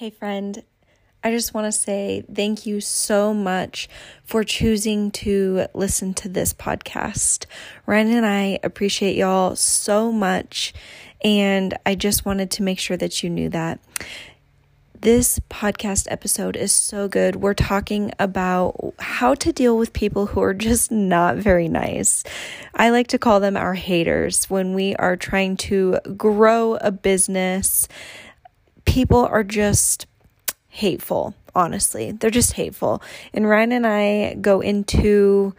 Hey, friend. I just want to say thank you so much for choosing to listen to this podcast. Ryan and I appreciate y'all so much, and I just wanted to make sure that you knew that. This podcast episode is so good. We're talking about how to deal with people who are just not very nice. I like to call them our haters when we are trying to grow a business. People are just hateful, honestly. They're just hateful. And Ryan and I go into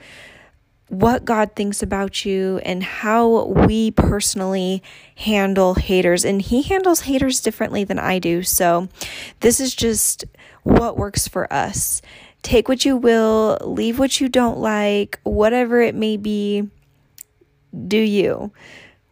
what God thinks about you and how we personally handle haters. And He handles haters differently than I do. So, this is just what works for us. Take what you will, leave what you don't like, whatever it may be, do you.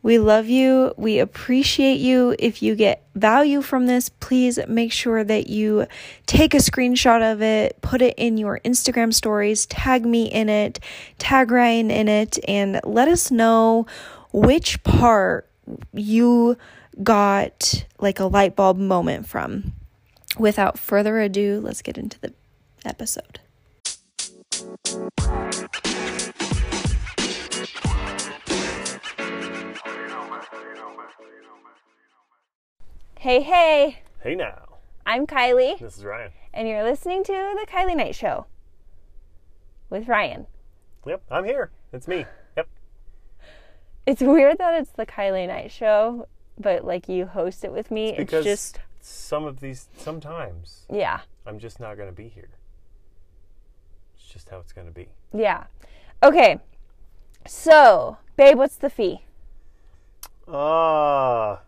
We love you. We appreciate you. If you get value from this, please make sure that you take a screenshot of it, put it in your Instagram stories, tag me in it, tag Ryan in it, and let us know which part you got like a light bulb moment from. Without further ado, let's get into the episode. Hey, hey, Hey now, I'm Kylie, this is Ryan. and you're listening to The Kylie Knight Show with Ryan. Yep, I'm here. It's me. Yep. It's weird that it's The Kylie Knight Show, but like you host it with me. It's, Because just, some of these, sometimes yeah, I'm just not going to be here. It's just how it's going to be. yeah. Okay, so, babe, what's the fee? Ah,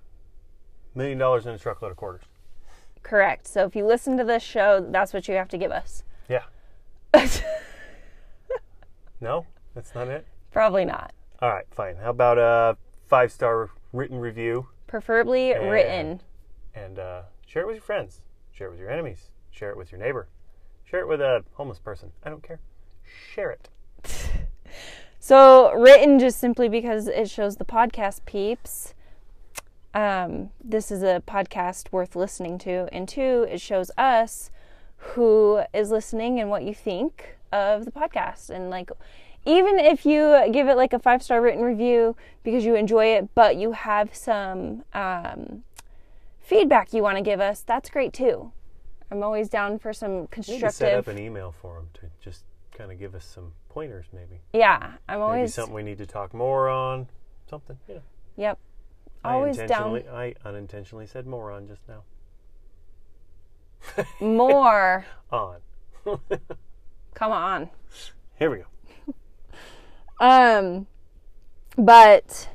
million dollars in a truckload of quarters. Correct. So, if you listen to this show, that's what you have to give us. Yeah. No, that's not it. Probably not. All right, fine. How about a five star written review Preferably And- written. and uh, share it with your friends, share it with your enemies, share it with your neighbor, share it with a homeless person. I don't care. Share it. So written just simply because it shows the podcast peeps. Um, this is a podcast worth listening to, and two, it shows us who is listening and what you think of the podcast. And like, even if you give it like a five star written review because you enjoy it, but you have some um, feedback you want to give us, that's great too. I'm always down for some We need to constructive. set up an email for them to just kind of give us some pointers, maybe. yeah, I'm always Maybe something we need to talk more on. Something, you know. Yep. I down. I unintentionally said moron just now. More. On. Come on. Here we go. Um, but,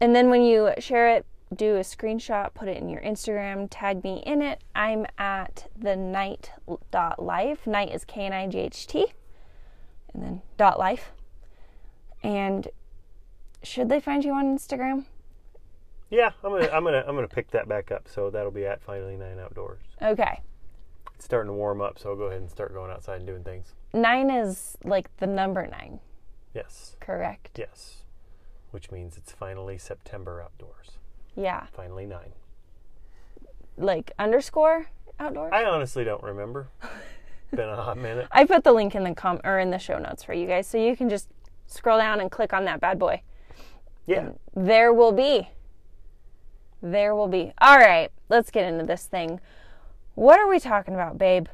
and then when you share it, do a screenshot, put it in your Instagram, tag me in it. I'm at the knight dot life. Knight is K N I G H T, and then dot life. And should they find you on Instagram? Yeah, I'm gonna, I'm gonna, I'm gonna pick that back up. So that'll be at finally nine outdoors. Okay. It's starting to warm up, so I'll go ahead and start going outside and doing things. Nine is like the number nine, Yes, correct? yes. Which means it's finally September outdoors. Yeah. Finally nine. Like underscore outdoors? I honestly don't remember. Been a hot minute. I put the link in the com or in the show notes for you guys, so you can just scroll down and click on that bad boy. Yeah. There will be. There will be. All right, let's get into this thing. What are we talking about, babe?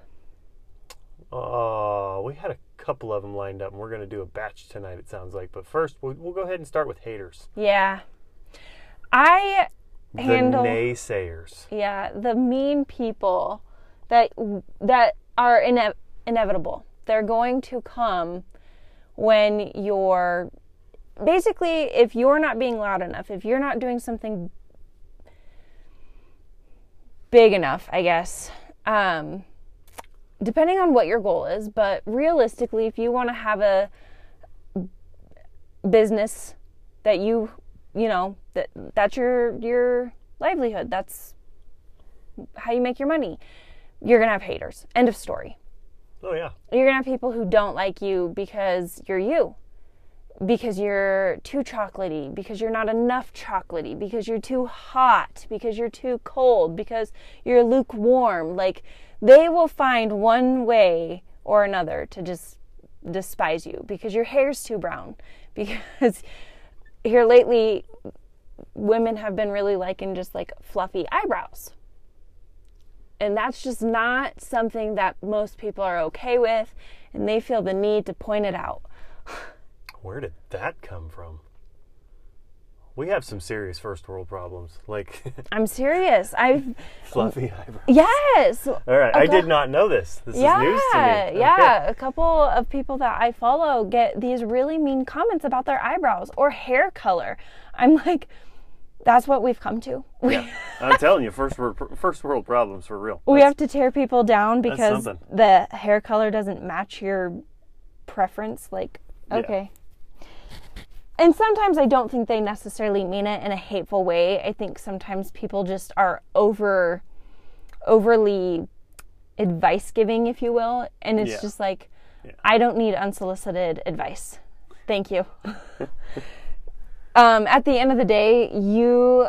Oh, we had a couple of them lined up, and we're going to do a batch tonight, it sounds like. But first, we'll, we'll go ahead and start with haters. Yeah. I handle The naysayers. yeah, the mean people that that are ine- inevitable. They're going to come when you're basically if you're not being loud enough, if you're not doing something big enough, I guess. Um, depending on what your goal is, but realistically, if you want to have a business that you, you know, that that's your your livelihood, that's how you make your money. You're going to have haters. End of story. Oh, yeah. You're going to have people who don't like you because you're you. Because you're too chocolatey, because you're not enough chocolatey, because you're too hot, because you're too cold, because you're lukewarm. Like they will find one way or another to just despise you because your hair's too brown. Because here lately, women have been really liking just like fluffy eyebrows. And that's just not something that most people are okay with, and they feel the need to point it out. Where did that come from? We have some serious first world problems, like I'm serious. I've fluffy eyebrows. yes. All right, I did not know this. This yeah, is news to me. yeah. Okay. A couple of people that I follow get these really mean comments about their eyebrows or hair color. I'm like, that's what we've come to. Yeah. I'm telling you, first world first world problems for real. we have to tear people down because the hair color doesn't match your preference. Like, Yeah. And sometimes I don't think they necessarily mean it in a hateful way. I think sometimes people just are over overly advice giving, if you will, and it's Yeah. just like Yeah. I don't need unsolicited advice. Thank you. um, at the end of the day, you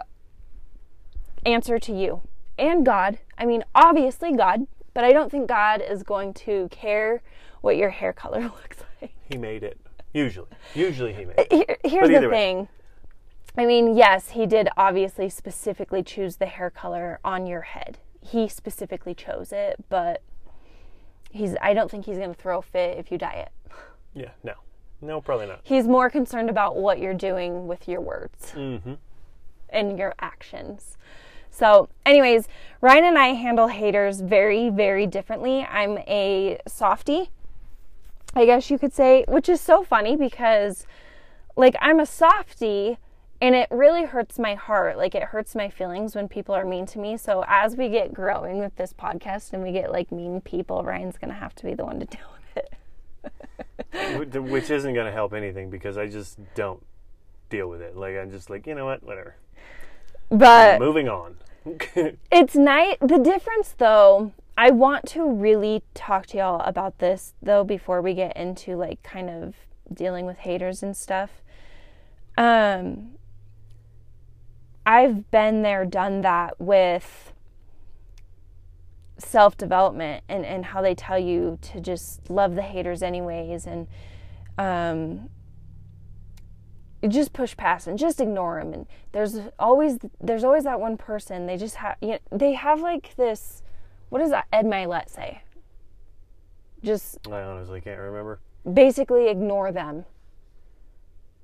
answer to you and God. I mean, obviously God, but I don't think God is going to care what your hair color looks like. he made it. Usually, usually he made. Here, here's the way. thing. I mean, yes, he did obviously specifically choose the hair color on your head. He specifically chose it, but he's I don't think he's going to throw a fit if you dye it. Yeah, no, no, probably not. He's more concerned about what you're doing with your words Mm-hmm. and your actions. So, anyways, Ryan and I handle haters very, very differently. I'm a softie, I guess you could say, which is so funny because, like, I'm a softie and it really hurts my heart. Like, it hurts my feelings when people are mean to me. So, as we get growing with this podcast and we get like mean people, Ryan's going to have to be the one to deal with it. Which isn't going to help anything because I just don't deal with it. Like I'm just like, you know what, whatever. But Moving on. It's night The difference, though, I want to really talk to y'all about this, though, before we get into like kind of dealing with haters and stuff. Um, I've been there, done that with self development and, and how they tell you to just love the haters, anyways, and um, just push past and just ignore them and there's always there's always that one person they just have you know, they have like this what does Ed Mylett say just I honestly can't remember. basically ignore them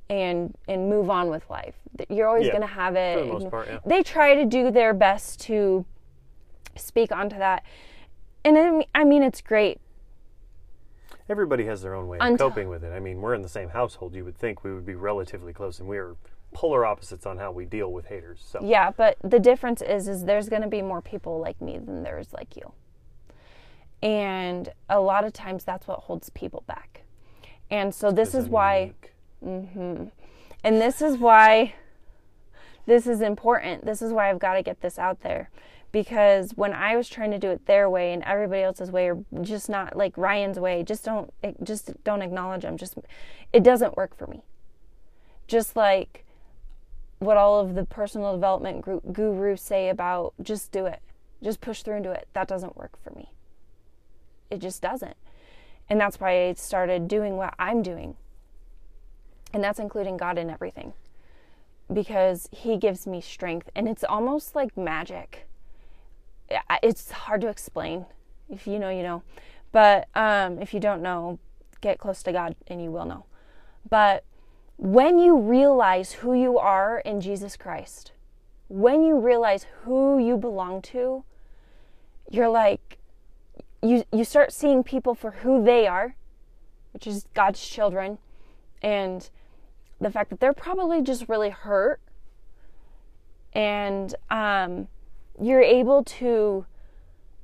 and and move on with life you're always Yeah, going to have it for the most part, yeah. they try to do their best to speak onto that and I mean, I mean it's great Everybody has their own way of Until- coping with it. I mean, we're in the same household. You would think we would be relatively close, and we are polar opposites on how we deal with haters. So Yeah, but the difference is is there's going to be more people like me than there's like you. And a lot of times that's what holds people back. And so this is why mm-hmm. and this is why this is important. This is why I've got to get this out there. Because when I was trying to do it their way and everybody else's way, or just not like Ryan's way, just don't eh, just don't acknowledge them. Just it doesn't work for me. Just like what all of the personal development gru- gurus say about just do it, just push through and do it. That doesn't work for me. It just doesn't, and that's why I started doing what I'm doing. And that's including God in everything because He gives me strength. And it's almost like magic. It's hard to explain. If you know, you know. But um, if you don't know, get close to God and you will know. But when you realize who you are in Jesus Christ, when you realize who you belong to, you're like, you, you start seeing people for who they are, which is God's children, and the fact that they're probably just really hurt. And um, you're able to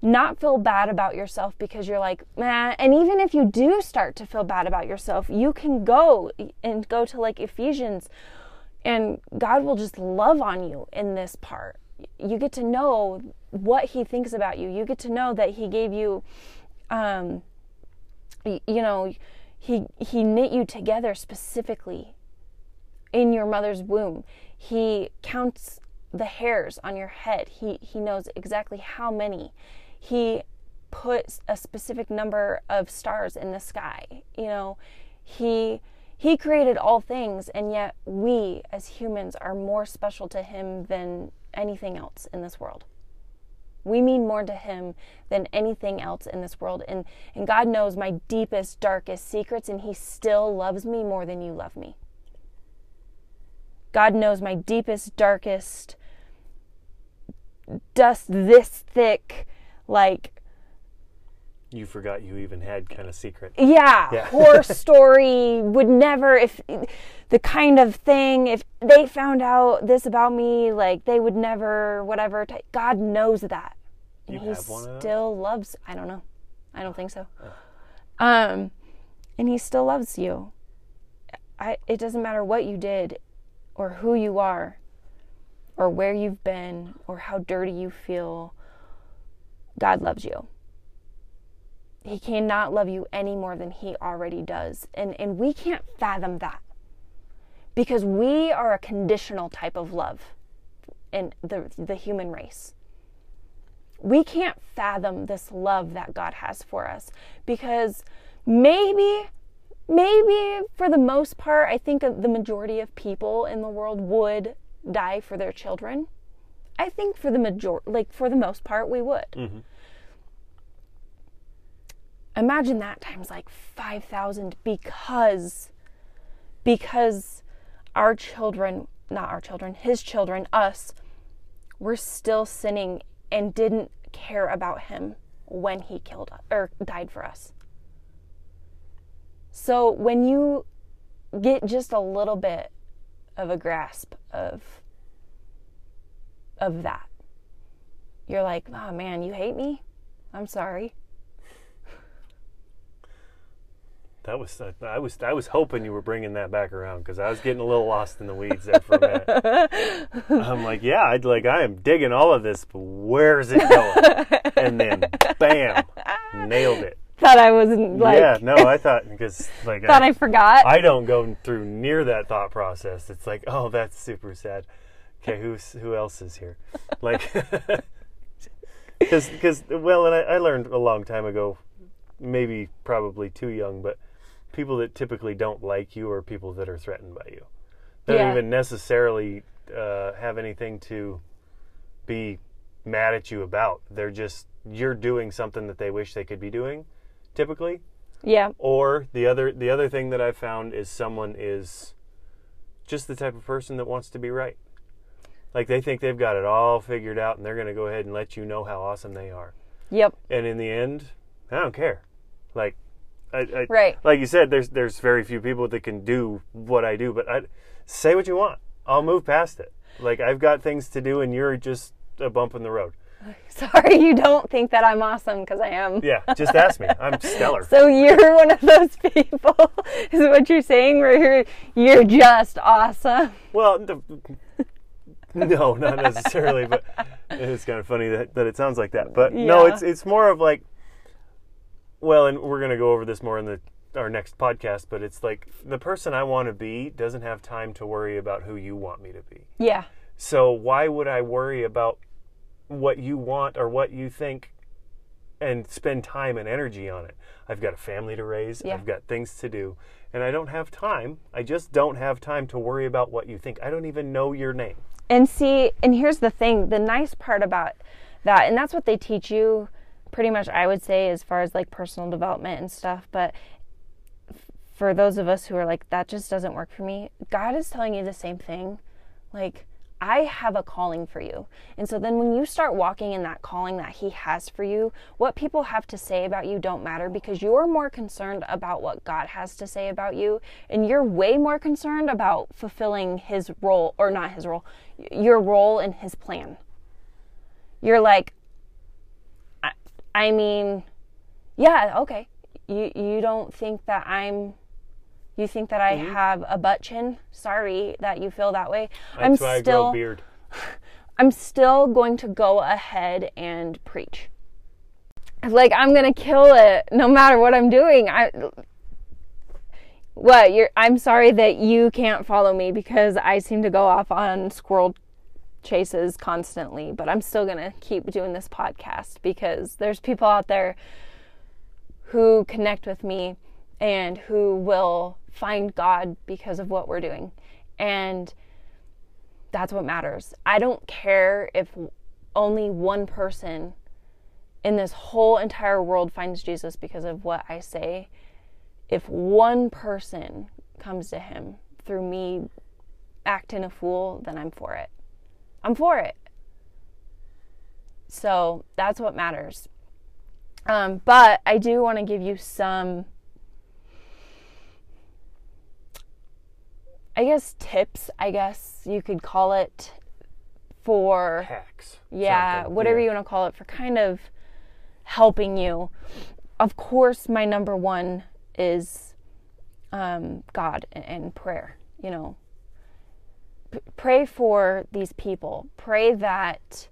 not feel bad about yourself because you're like, man, and even if you do start to feel bad about yourself, you can go and go to like Ephesians and God will just love on you in this part. You get to know what He thinks about you. You get to know that He gave you, um, you know, He he knit you together specifically in your mother's womb. He counts the hairs on your head. He he knows exactly how many. He puts a specific number of stars in the sky. You know, he he created all things and yet we as humans are more special to him than anything else in this world. We mean more to him than anything else in this world. And, and God knows my deepest, darkest secrets, and he still loves me more than you love me. God knows my deepest, darkest, dust this thick, like You forgot you even had kind of secret. yeah, Yeah. horror story would never if the kind of thing if they found out this about me like they would never whatever t- god knows that. And he have one of still loves i don't know. I don't think so. Um and he still loves you. I it doesn't matter what you did or who you are or where you've been or how dirty you feel god loves you he cannot love you any more than he already does. And and we can't fathom that. Because we are a conditional type of love in the the human race. We can't fathom this love that God has for us because maybe maybe for the most part I think the majority of people in the world would die for their children. I think for the major like for the most part we would mm-hmm. Imagine that times like 5000 because because our children not our children his children us were still sinning and didn't care about him when he killed or died for us. So when you get just a little bit of a grasp of of that you're like oh man you hate me? I'm sorry That was I was I was hoping you were bringing that back around because I was getting a little lost in the weeds there for a minute. I'm like, yeah, I'd like I am digging all of this, but where's it going? And then, bam, nailed it. thought I wasn't like yeah, no, I thought because like thought I forgot. I don't go through near that thought process. It's like, oh, that's super sad. Okay, who's who else is here? Like, because because well, and I, I learned a long time ago, maybe probably too young, but people that typically don't like you or people that are threatened by you. They don't even necessarily uh, have anything to be mad at you about. They're just you're doing something that they wish they could be doing, typically. yeah, Or the other the other thing that I've found is someone is just the type of person that wants to be right. Like they think they've got it all figured out and they're going to go ahead and let you know how awesome they are. yep, And in the end, I don't care. Like I, I Right. like you said there's there's very few people that can do what I do, but I say what you want. I'll move past it. Like I've got things to do and you're just a bump in the road. sorry you don't think that I'm awesome because I am. Yeah, just ask me. I'm stellar. So you're one of those people, is what you're saying, where you're you're just awesome. Well, the, no, not necessarily, but it's kind of funny that, that it sounds like that. But no, it's it's more of like, well, and we're gonna go over this more in the our next podcast. But it's like the person I want to be doesn't have time to worry about who you want me to be. Yeah, So why would I worry about what you want or what you think and spend time and energy on it? I've got a family to raise, Yeah. I've got things to do, and I don't have time. I just don't have time to worry about what you think. I don't even know your name. and see, and here's the thing: the nice part about that, and that's what they teach you, pretty much. I would say, as far as like personal development and stuff, but. For those of us who are like, that just doesn't work for me, God is telling you the same thing. Like, I have a calling for you. And so then when you start walking in that calling that He has for you, what people have to say about you don't matter because you're more concerned about what God has to say about you. And you're way more concerned about fulfilling His role, or not His role, your role in His plan. You're like, I mean, yeah, okay. You, you don't think that I'm you think that I mm-hmm. have a butt chin? Sorry that you feel that way. I'm That's why I grow still beard. I'm still going to go ahead and preach. Like I'm going to kill it no matter what I'm doing. I What? You're I'm sorry that you can't follow me because I seem to go off on squirrel chases constantly, but I'm still going to keep doing this podcast because there's people out there who connect with me and who will find God because of what we're doing. And that's what matters. I don't care if only one person in this whole entire world finds Jesus because of what I say. If one person comes to him through me acting a fool, then I'm for it. I'm for it. So that's what matters. Um, but I do want to give you some, I guess, tips, I guess you could call it, for hacks. Yeah, something. whatever Yeah. you want to call it, for kind of helping you. Of course, my number one is um, God and, and prayer. You know, Pray for these people. Pray that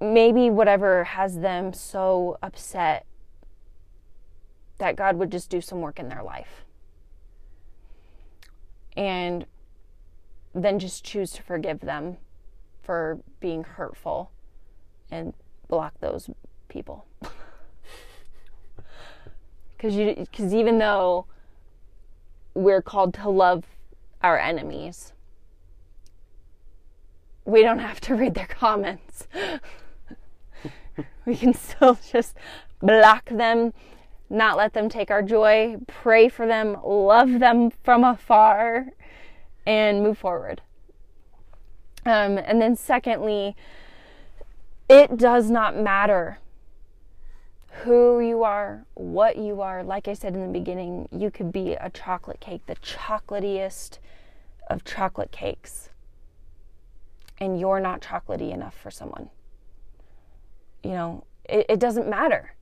maybe whatever has them so upset that God would just do some work in their life. And then just choose to forgive them for being hurtful and block those people. Cuz you cuz even though we're called to love our enemies, we don't have to read their comments. we can still just block them, not let them take our joy, pray for them, love them from afar, and move forward. Um, and then, secondly, it does not matter who you are, what you are. Like I said in the beginning, you could be a chocolate cake, the chocolatiest of chocolate cakes, and you're not chocolatey enough for someone. You know, it, it doesn't matter.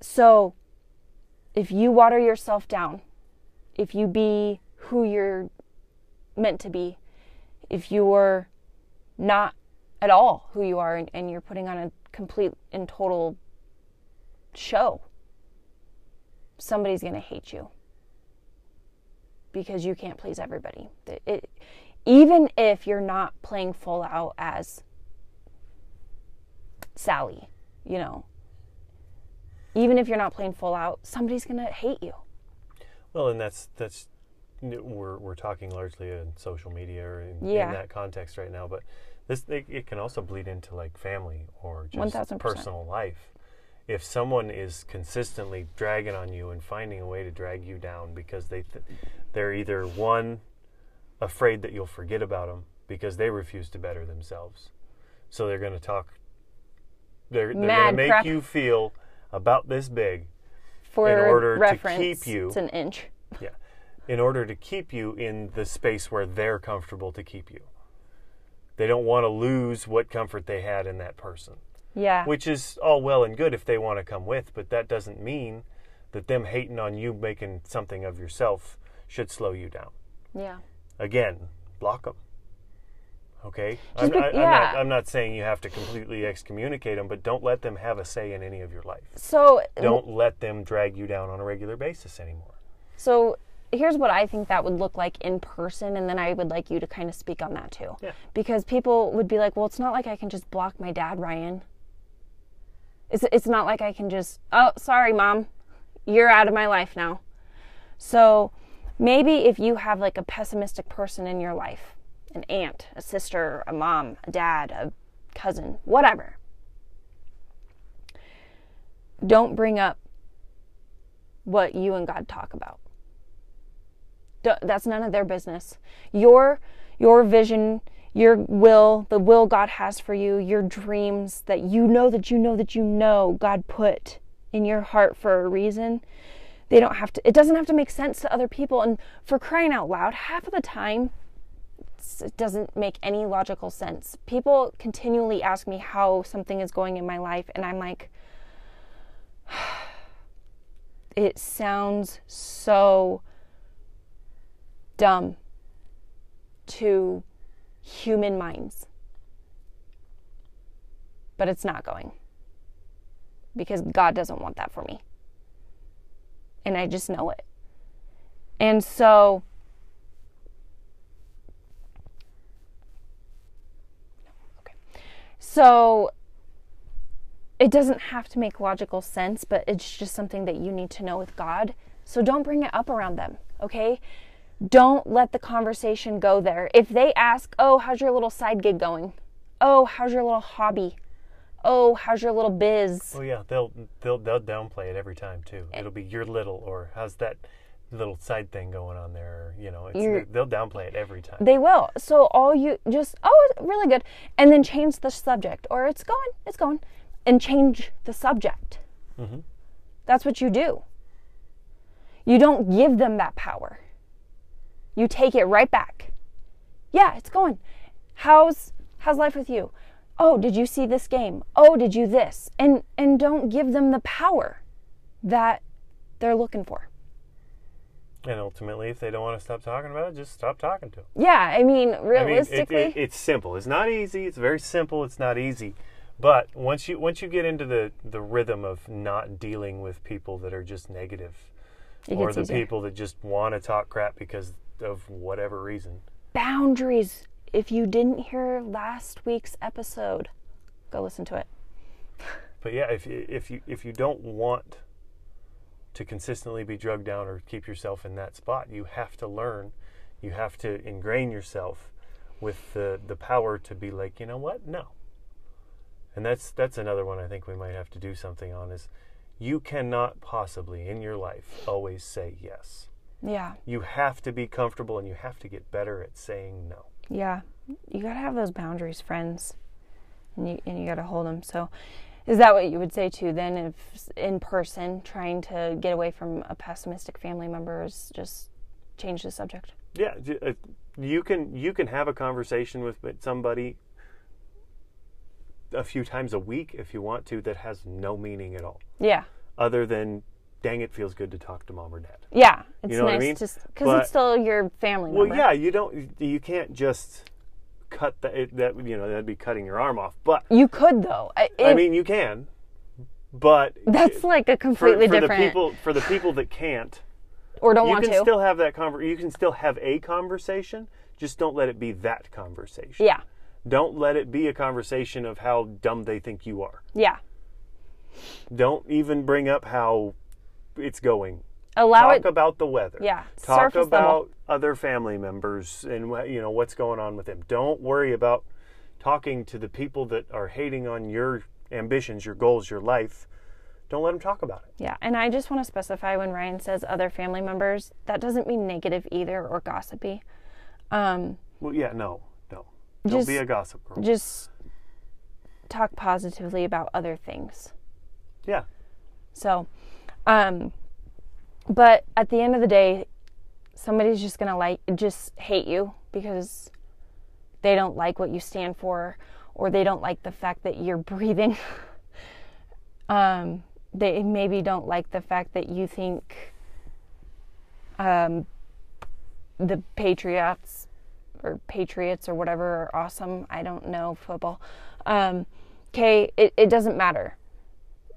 So, if you water yourself down, if you be who you're meant to be, if you're not at all who you are and, and you're putting on a complete and total show, somebody's going to hate you because you can't please everybody. It, even if you're not playing full out as Sally, you know, even if you're not playing full out, somebody's going to hate you. Well, and that's that's we're we're talking largely in social media or in, Yeah. in that context right now, but this it, it can also bleed into like family or just 1000%. personal life. If someone is consistently dragging on you and finding a way to drag you down because they th- they're either one afraid that you'll forget about them because they refuse to better themselves, so they're going to talk. They're, they're going to make crap. you feel about this big For In order to reference, keep you- it's an inch. yeah. In order to keep you in the space where they're comfortable to keep you. They don't want to lose what comfort they had in that person, Yeah. which is all well and good if they want to come with, but that doesn't mean that them hating on you making something of yourself should slow you down. yeah. Again, block them. Okay? I'm, be- I, I'm, yeah. not, I'm not saying you have to completely excommunicate them, but don't let them have a say in any of your life. So um, Don't let them drag you down on a regular basis anymore. So here's what I think that would look like in person, and then I would like you to kind of speak on that too. Yeah. Because people would be like, well, it's not like I can just block my dad, Ryan. It's, it's not like I can just, oh, sorry, mom, you're out of my life now. So maybe if you have like a pessimistic person in your life, an aunt, a sister, a mom, a dad, a cousin, whatever, don't bring up what you and God talk about. That's none of their business. Your your vision, your will, the will God has for you, your dreams that you know that you know that you know God put in your heart for a reason. They don't have to it doesn't have to make sense to other people and for crying out loud, half of the time it doesn't make any logical sense. People continually ask me how something is going in my life and I'm like it sounds so dumb to human minds. But it's not going. Because God doesn't want that for me. And I just know it. And so okay. So it doesn't have to make logical sense, but it's just something that you need to know with God. So don't bring it up around them, okay? Don't let the conversation go there. If they ask, "Oh, how's your little side gig going?" "Oh, how's your little hobby?" "Oh, how's your little biz?" Oh yeah, they'll they'll they'll downplay it every time too. It'll be your little or how's that little side thing going on there? You know, it's, they'll downplay it every time. They will. So all you just, "Oh, really good." And then change the subject or it's going, it's going and change the subject. Mm-hmm. That's what you do. You don't give them that power. You take it right back. Yeah, it's going. How's how's life with you? Oh, did you see this game? Oh, did you this? And and don't give them the power that they're looking for. and ultimately, if they don't want to stop talking about it, just stop talking to them. Yeah, I mean, I mean, it, realistically, it, it's simple. It's not easy. It's very simple. It's not easy. But once you once you get into the the rhythm of not dealing with people that are just negative, it or the easier. people that just want to talk crap because of whatever reason, boundaries. If you didn't hear last week's episode, go listen to it. But yeah, if you- if you if you don't want to consistently be drugged down or keep yourself in that spot, you have to learn. You have to ingrain yourself with the the power to be like, you know what? No. And that's that's another one I think we might have to do something on is you cannot possibly in your life always say yes. Yeah, You have to be comfortable and you have to get better at saying no. yeah. You gotta have those boundaries, friends, and you and you gotta hold them. So, is that what you would say too? Then, if in person, trying to get away from a pessimistic family member is just change the subject. Yeah, uh, you can you can have a conversation with somebody a few times a week if you want to that has no meaning at all Yeah, other than dang it feels good to talk to mom or dad. yeah. It's know what I nice mean? to because it's still your family Well, member. yeah, you don't you can't just cut that it, that you know that'd be cutting your arm off. But You could though. I, I mean you can. But that's like a for, completely for the different. people for the people that can't or don't you want can to. still have that conver- you can still have a conversation just don't let it be that conversation yeah, Don't let it be a conversation of how dumb they think you are. yeah. Don't even bring up how it's going. Allow Talk it. about the weather. Yeah, Talk surface level. about other family members and you know what's going on with them. Don't worry about talking to the people that are hating on your ambitions, your goals, your life. Don't let them talk about it. Yeah, and I just want to specify when Ryan says other family members, that doesn't mean negative either or gossipy. Um, Well, yeah, no, no. Don't be a gossip girl. just talk positively about other things. yeah. So, um, but at the end of the day, somebody's just gonna like just hate you because they don't like what you stand for, or they don't like the fact that you're breathing. um, they maybe don't like the fact that you think um, the Patriots or Patriots or whatever are awesome. I don't know football. Um, okay, it, it doesn't matter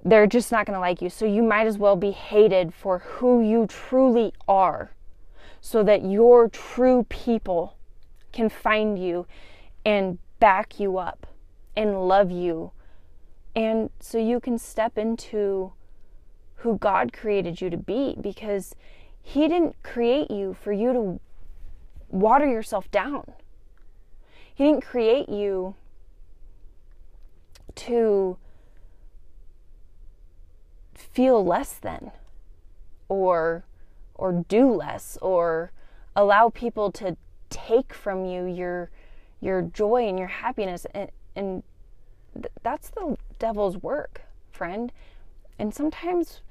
they're just not going to like you. So you might as well be hated for who you truly are so that your true people can find you and back you up and love you. And so you can step into who God created you to be because He didn't create you for you to water yourself down. He didn't create you to feel less than or or do less or allow people to take from you your your joy and your happiness. And, and th- that's the devil's work friend. And sometimes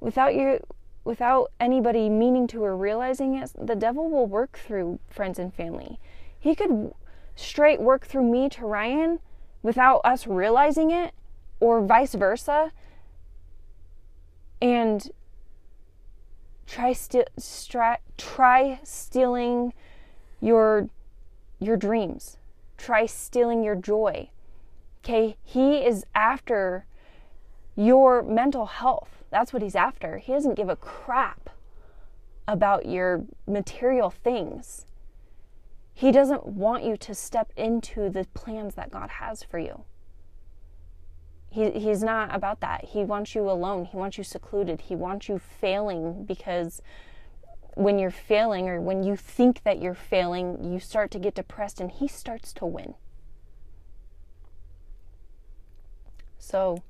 without you without anybody meaning to or realizing it the devil will work through friends and family. He could straight work through me to Ryan without us realizing it or vice versa and try sti- try stealing your your dreams try stealing your joy okay he is after your mental health. That's what he's after. He doesn't give a crap about your material things. He doesn't want you to step into the plans that God has for you. He, he's not about that. He wants you alone. He wants you secluded. He wants you failing because when you're failing or when you think that you're failing, you start to get depressed and he starts to win. So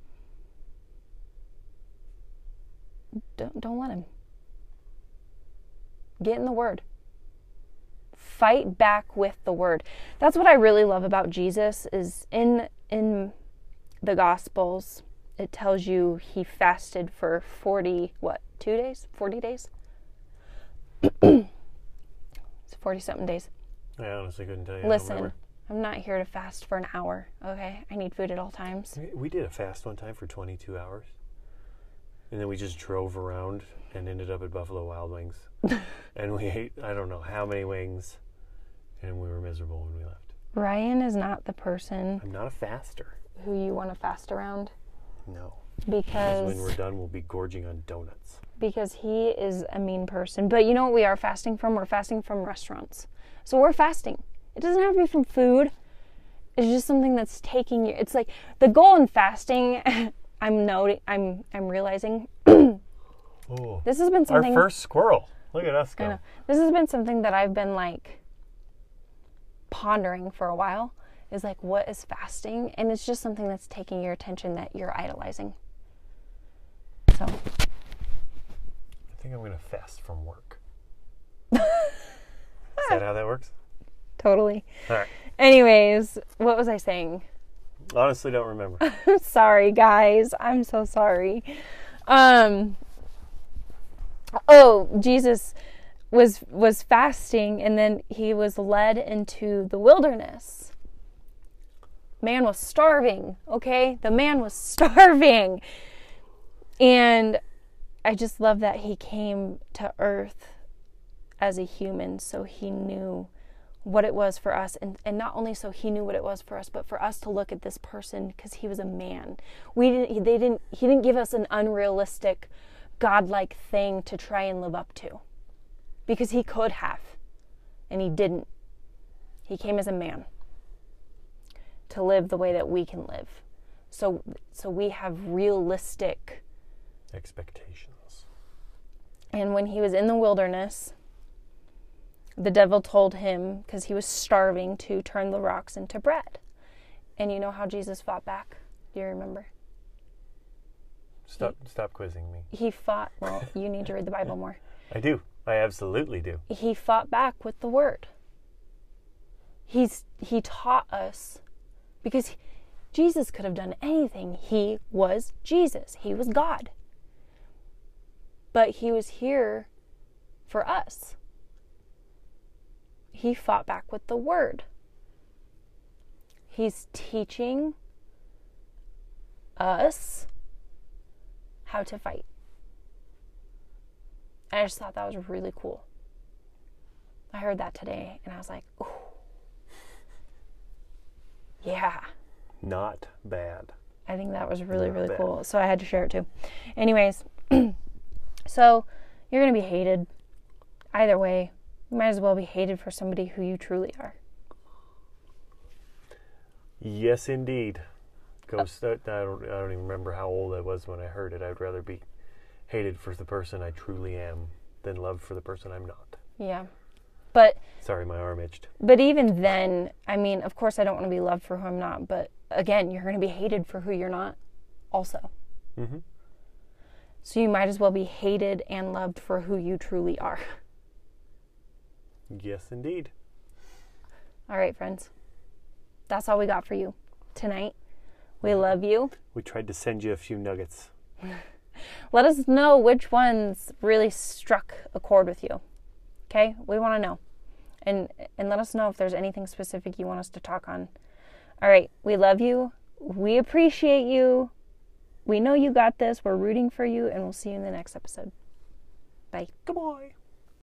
don't, don't let him. Get in the word. Fight back with the word. That's what I really love about Jesus is in in the gospels it tells you he fasted for 40 what 2 days 40 days it's 40 something days I honestly couldn't tell you. Listen i'm not here to fast for an hour okay i need food at all times We- We did a fast one time for 22 hours. And then we just drove around and ended up at Buffalo Wild Wings. and we ate, I don't know how many wings. And we were miserable when we left. ryan is not the person I'm not a faster. Who you want to fast around No. Because when we're done, we'll be gorging on donuts. because he is a mean person. But you know what we are fasting from? We're fasting from restaurants. So we're fasting. It doesn't have to be from food. It's just something that's taking you. It's like the goal in fasting. I'm noting. I'm I'm realizing Oh. this has been Our first squirrel. Look at us go. This has been something that I've been like pondering for a while. Is like what is fasting, and it's just something that's taking your attention that you're idolizing. So I think I'm going to fast from work. Is that how that works? totally. All right. Anyways, what was I saying? Honestly, don't remember. sorry guys i'm so sorry um oh jesus was was fasting and then he was led into the wilderness man was starving okay? The man was starving. And i just love that he came to earth as a human so he knew what it was for us. And, and not only so he knew what it was for us but for us to look at this person because he was a man. We didn't they didn't he didn't give us an unrealistic godlike thing to try and live up to because he could have and he didn't. He came as a man to live the way that we can live so so we have realistic Expectations. and when he was in the wilderness, the devil told him, because he was starving, to turn the rocks into bread. And you know how Jesus fought back? Do you remember? Stop, stop quizzing me. He fought, well, you need to read the Bible more. I do. I absolutely do. He fought back with the word. He's, he taught us because Jesus could have done anything. He was Jesus, He was God. But He was here for us. He fought back with the word. He's teaching us how to fight. I just thought that was really cool. I heard that today and I was like, ooh. Yeah. Not bad. I think that was really, Not really bad. cool. So I had to share it too. Anyways, so you're going to be hated either way. You might as well be hated for somebody who you truly are. Yes, indeed. Uh, Ghost. I, I don't. I don't even remember how old I was when I heard it. I'd rather be hated for the person I truly am than loved for the person I'm not. Yeah. But Sorry, my arm itched. but even then, I mean, of course I don't want to be loved for who I'm not, but again, you're going to be hated for who you're not also. Mm-hmm. So you might as well be hated and loved for who you truly are. Yes, indeed. All right, friends. That's all we got for you tonight. We love you. We tried to send you a few nuggets. Let us know which ones really struck a chord with you. Okay? We want to know. And and let us know if there's anything specific you want us to talk on. All right, we love you. We appreciate you. We know you got this. We're rooting for you and we'll see you in the next episode. Bye. Goodbye.